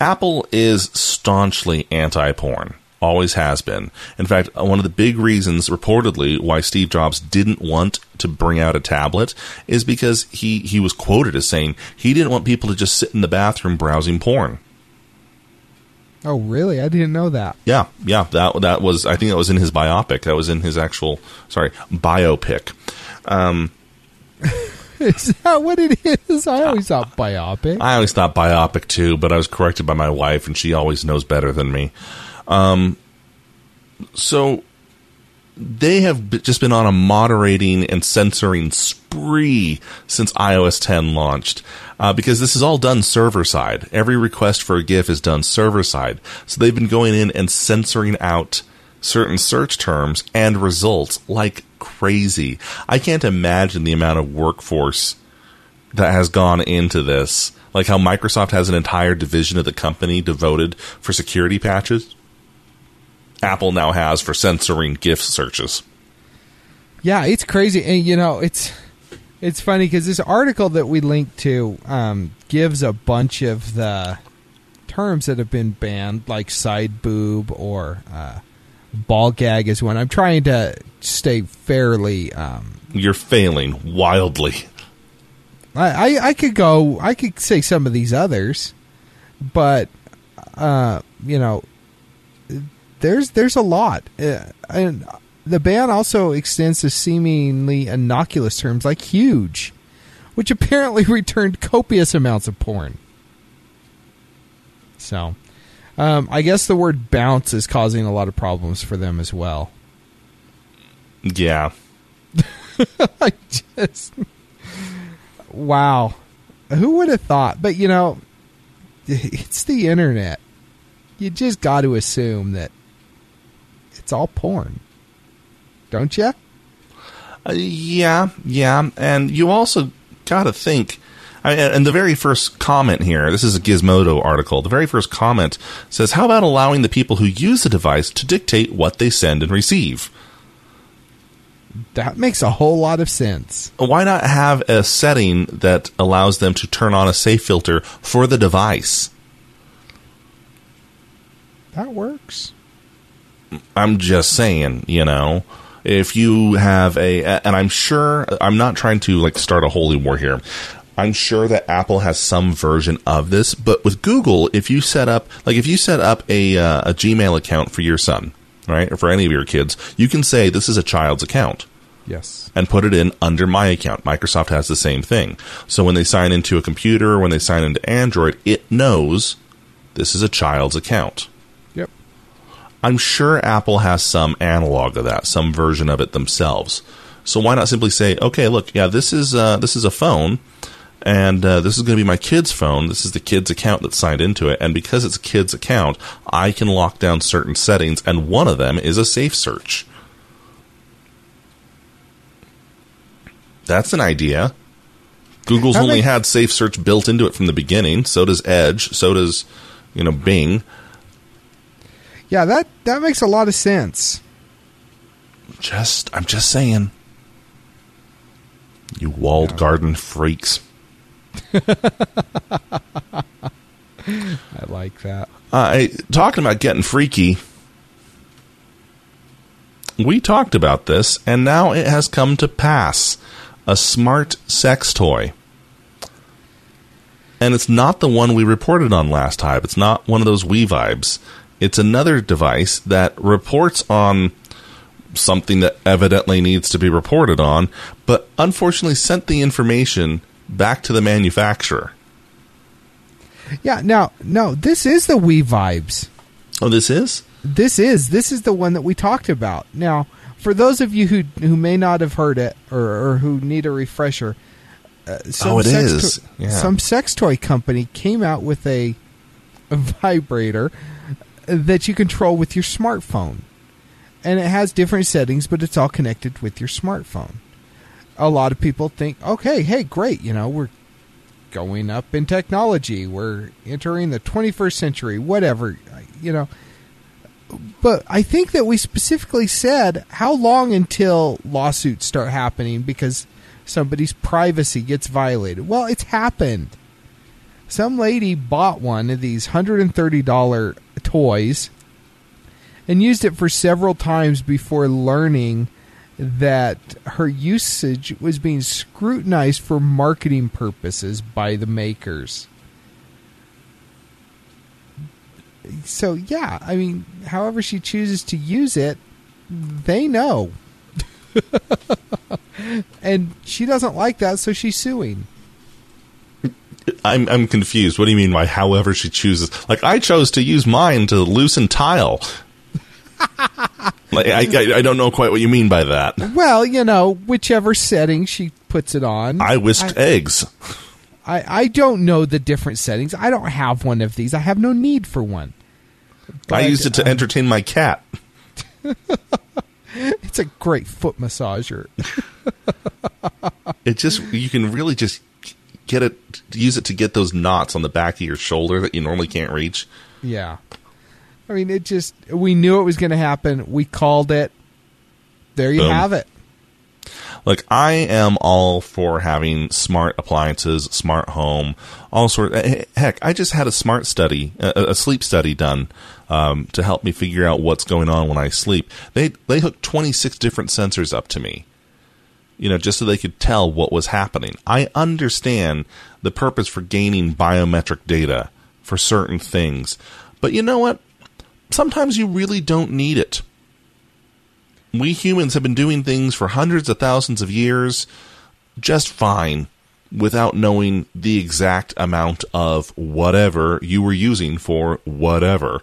Apple is staunchly anti porn. Always has been. In fact, uh, one of the big reasons, reportedly, why Steve Jobs didn't want to bring out a tablet is because he, he was quoted as saying he didn't want people to just sit in the bathroom browsing porn. Oh, really? I didn't know that. Yeah, yeah. That that was. I think that was in his biopic. That was in his actual. Sorry, biopic. Um, Is that what it is? I always thought biopic. I always thought biopic too, but I was corrected by my wife, and she always knows better than me. Um, so they have just been on a moderating and censoring spree since iOS 10 launched. Uh, because this is all done server side. Every request for a GIF is done server side. So they've been going in and censoring out certain search terms and results like crazy. I can't imagine the amount of workforce that has gone into this. Like how Microsoft has an entire division of the company devoted for security patches. Apple now has for censoring GIF searches. Yeah, it's crazy, and you know it's it's funny because this article that we linked to um, gives a bunch of the terms that have been banned, like side boob or uh, ball gag is one. I'm trying to stay fairly. Um, You're failing wildly. I, I I could go. I could say some of these others, but uh, you know, there's there's a lot, uh, and the ban also extends to seemingly innocuous terms like huge, which apparently returned copious amounts of porn. So, um, I guess the word bounce is causing a lot of problems for them as well. Yeah. I just wow, who would have thought? But you know, it's the internet. You just got to assume that it's all porn, don't you? Uh, yeah, yeah, and you also got to think. I, and the very first comment here, this is a Gizmodo article. The very first comment says, "How about allowing the people who use the device to dictate what they send and receive? That makes a whole lot of sense. Why not have a setting that allows them to turn on a safe filter for the device?" That works. I'm just saying, you know, if you have a, and I'm sure, I'm not trying to like start a holy war here. I'm sure that Apple has some version of this, but with Google, if you set up, like if you set up a, uh, a Gmail account for your son, right, or for any of your kids, you can say this is a child's account Yes. and put it in under my account. Microsoft has the same thing. So when they sign into a computer, when they sign into Android, it knows this is a child's account. I'm sure Apple has some analog of that, some version of it themselves. So why not simply say, okay, look, yeah, this is uh, this is a phone, and uh, this is going to be my kid's phone. This is the kid's account that's signed into it, and because it's a kid's account, I can lock down certain settings, and one of them is a safe search. That's an idea. Google's How only had safe search built into it from the beginning. So does Edge. So does you know Bing. Yeah, that that makes a lot of sense. Just, I'm just saying. You walled garden freaks. I like that. Uh, I, talking about getting freaky, we talked about this, and now it has come to pass. A smart sex toy. And it's not the one we reported on last time. It's not one of those We-Vibes. It's another device that reports on something that evidently needs to be reported on, but unfortunately sent the information back to the manufacturer. Yeah. Now, no, this is the We-Vibes. Oh, this is? This is this is the one that we talked about. Now, for those of you who who may not have heard it or, or who need a refresher, uh, some Oh, it sex is. to- Yeah. some sex toy company came out with a, a vibrator that you control with your smartphone, and it has different settings, but it's all connected with your smartphone. A lot of people think, okay, hey, great, you know, we're going up in technology, we're entering the 21st century, whatever, you know but I think that we specifically said how long until lawsuits start happening because somebody's privacy gets violated. Well, it's happened. some lady bought one of these $130 toys and used it for several times before learning that her usage was being scrutinized for marketing purposes by the makers. So, yeah, I mean, however she chooses to use it, they know. and she doesn't like that, so she's suing. I'm I'm confused. What do you mean by however she chooses? Like I chose to use mine to loosen tile. like I, I I don't know quite what you mean by that. Well, you know, whichever setting she puts it on. I whisked eggs. I, I don't know the different settings. I don't have one of these. I have no need for one. I But, used it to uh, entertain my cat. It's a great foot massager. It just you can really just get it use it to get those knots on the back of your shoulder that you normally can't reach. Yeah. I mean, it just, we knew it was going to happen. We called it. There you Boom. have it. Like I am all for having smart appliances, smart home, all sort. eh, Heck, I just had a smart study, a, a sleep study done um, to help me figure out what's going on when I sleep. They they hooked twenty six different sensors up to me, you know, just so they could tell what was happening. I understand the purpose for gaining biometric data for certain things, but you know what? Sometimes you really don't need it we humans have been doing things for hundreds of thousands of years just fine without knowing the exact amount of whatever you were using for whatever.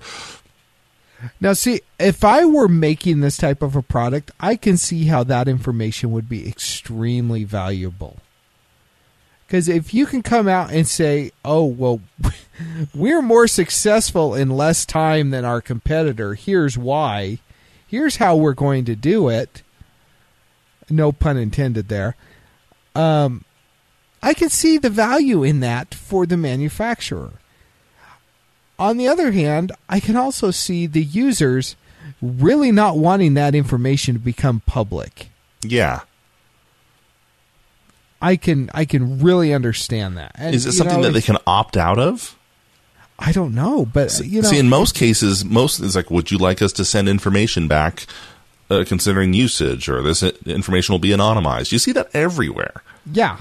Now, see, if I were making this type of a product, I can see how that information would be extremely valuable. Because if you can come out and say, oh, well, we're more successful in less time than our competitor, here's why, here's how we're going to do it, no pun intended there, um, I can see the value in that for the manufacturer. On the other hand, I can also see the users really not wanting that information to become public. Yeah. I can I can really understand that. And, Is it something know, that they can opt out of? I don't know, but you know, See, in most cases, most is like, would you like us to send information back uh, considering usage or this information will be anonymized? You see that everywhere. yeah,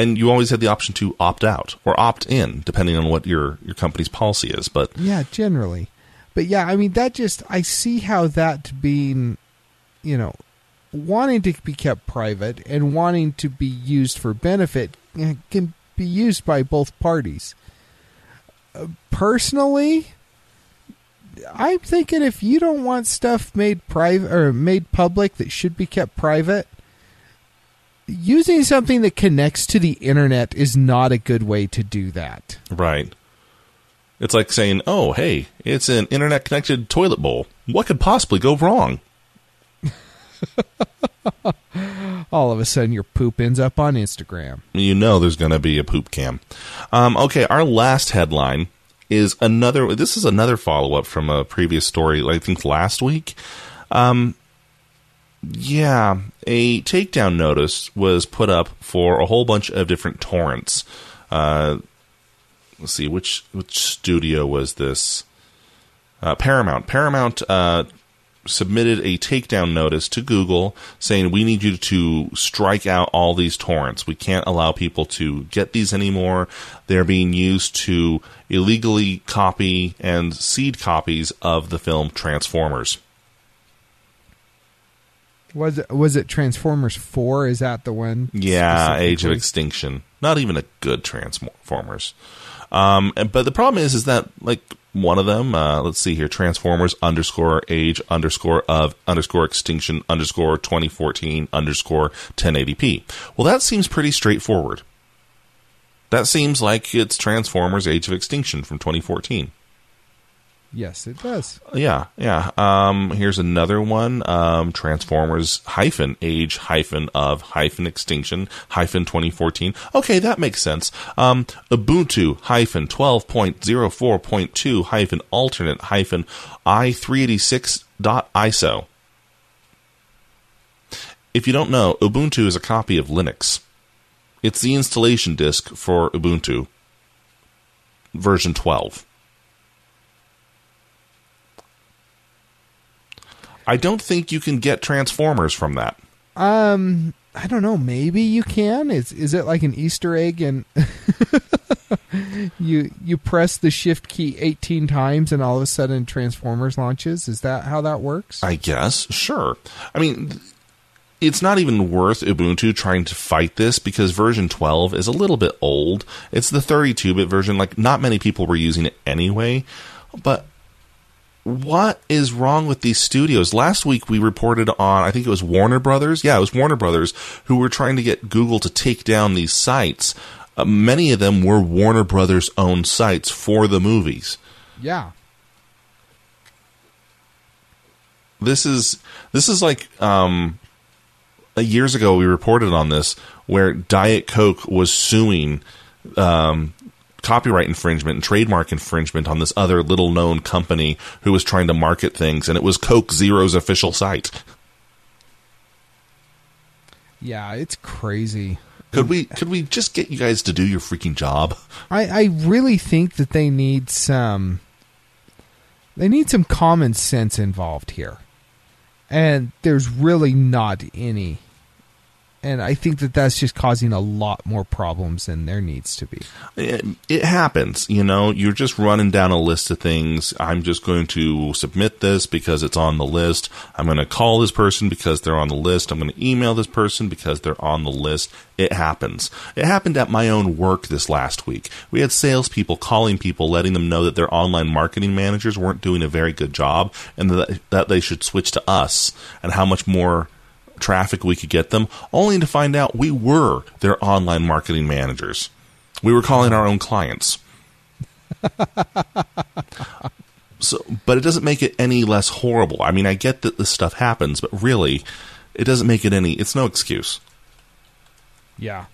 And you always have the option to opt out or opt in, depending on what your, your company's policy is. But yeah, generally, but yeah, I mean that just I see how that being, you know, wanting to be kept private and wanting to be used for benefit eh, can be used by both parties. Uh, personally, I'm thinking if you don't want stuff made private or made public that should be kept private, using something that connects to the internet is not a good way to do that. Right. It's like saying, "Oh, hey, it's an internet connected toilet bowl. What could possibly go wrong?" All of a sudden, your poop ends up on Instagram. You know there's going to be a poop cam. Um, okay, our last headline is another. This is another follow up from a previous story. I think last week. Um, yeah, a takedown notice was put up for a whole bunch of different torrents. Uh, let's see which which studio was this? Uh, Paramount. Paramount uh, submitted a takedown notice to Google saying we need you to strike out all these torrents. We can't allow people to get these anymore. They're being used to illegally copy and seed copies of the film Transformers. Was it was it Transformers Four? Is that the one? Yeah, Age of? Extinction. Not even a good Transformers. Um, and- but the problem is, is that like one of them, uh, let's see here, Transformers underscore age underscore of underscore extinction underscore 2014 underscore 1080p. Well, that seems pretty straightforward. That seems like it's Transformers Age of Extinction from 2014. Yes, it does. Yeah, yeah. Um, here's another one. Um, Transformers hyphen age hyphen of hyphen extinction hyphen 2014. Okay, that makes sense. Um, Ubuntu hyphen 12.04.2 hyphen alternate hyphen i386.iso. If you don't know, Ubuntu is a copy of Linux. It's the installation disk for Ubuntu. version 12. I don't think you can get Transformers from that. Um, I don't know. Maybe you can. Is is it like an Easter egg and you you press the shift key 18 times and all of a sudden Transformers launches? Is that how that works? I guess. Sure. I mean, it's not even worth Ubuntu trying to fight this because version 12 is a little bit old. It's the 32 bit version. Like, not many people were using it anyway. But what is wrong with these studios? Last week we reported on, I think it was Warner Brothers. Yeah, it was Warner Brothers who were trying to get Google to take down these sites. Uh, many of them were Warner Brothers owned sites for the movies. Yeah. This is this is like um, years ago we reported on this where Diet Coke was suing um, copyright infringement and trademark infringement on this other little known company who was trying to market things, and it was Coke Zero's official site. Yeah, it's crazy. Could we could we just get you guys to do your freaking job? I, I really think that they need some they need some common sense involved here. And there's really not any and I think that that's just causing a lot more problems than there needs to be. It, it, happens, you know. You're just running down a list of things. I'm just going to submit this because it's on the list. I'm going to call this person because they're on the list. I'm going to email this person because they're on the list. It happens. It happened at my own work this last week. We had salespeople calling people, letting them know that their online marketing managers weren't doing a very good job and that, that they should switch to us and how much more traffic we could get them, only to find out we were their online marketing managers. We were calling our own clients. so, but it doesn't make it any less horrible. I mean, I get that this stuff happens, but really, it doesn't make it any. It's no excuse. Yeah.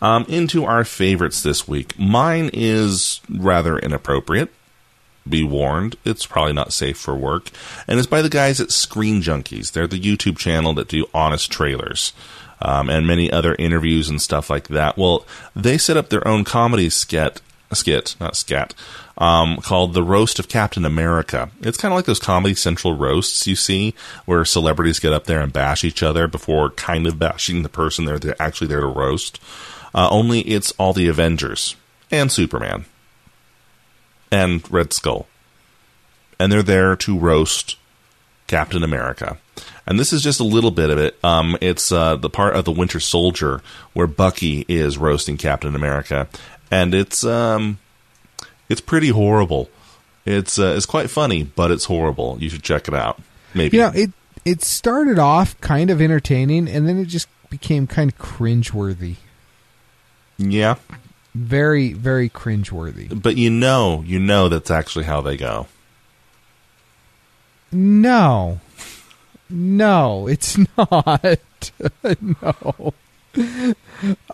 Um, into our favorites this week. Mine is rather inappropriate be warned, it's probably not safe for work. And it's by the guys at Screen Junkies. They're the YouTube channel that do honest trailers. Um, and many other interviews and stuff like that. Well, they set up their own comedy skit, skit, not scat, um, called The Roast of Captain America. It's kind of like those Comedy Central roasts you see, where celebrities get up there and bash each other before kind of bashing the person they're actually there to roast. Uh, only it's all the Avengers and Superman and Red Skull. And they're there to roast Captain America. And this is just a little bit of it. Um, it's uh, the part of the Winter Soldier where Bucky is roasting Captain America, and it's um, it's pretty horrible. It's uh, it's quite funny, but it's horrible. You should check it out. Maybe. Yeah, it it started off kind of entertaining, and then it just became kind of cringeworthy. Yeah, very very cringeworthy. But you know, you know that's actually how they go. No, no, it's not. no.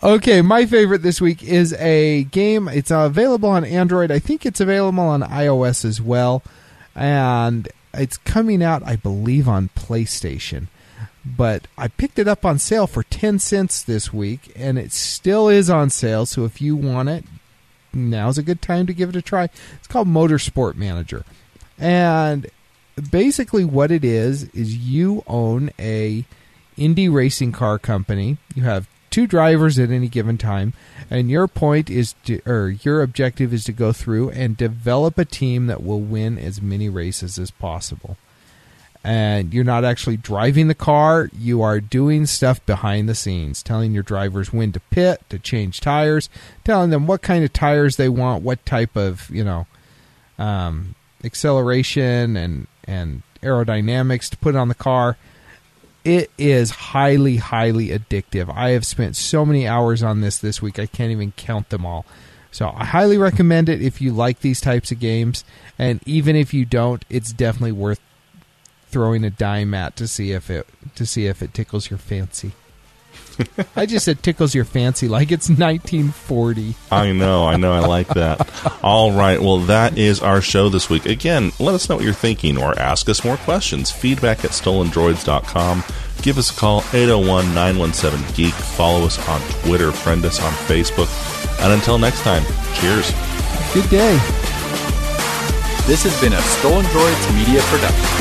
Okay, my favorite this week is a game. It's available on Android. I think it's available on iOS as well, and it's coming out, I believe, on PlayStation but I picked it up on sale for 10 cents this week and it still is on sale so if you want it now's a good time to give it a try. It's called motorsport manager. And basically what it is is you own a indie racing car company. You have two drivers at any given time and your point is to or your objective is to go through and develop a team that will win as many races as possible and you're not actually driving the car. You are doing stuff behind the scenes, telling your drivers when to pit, to change tires, telling them what kind of tires they want, what type of you know um, acceleration and and aerodynamics to put on the car. It is highly, highly addictive. I have spent so many hours on this this week, I can't even count them all. So I highly recommend it if you like these types of games, and even if you don't, it's definitely worth throwing a dime at to see if it to see if it tickles your fancy. I just said tickles your fancy like it's 1940. I know, I know, I like that. All right, well, that is our show this week. Again, let us know what you're thinking or ask us more questions. Feedback at stolendroids.com. Give us a call, 801 917 Geek. Follow us on Twitter, friend us on Facebook. And until next time, cheers. Good day. This has been a Stolen Droids Media Production.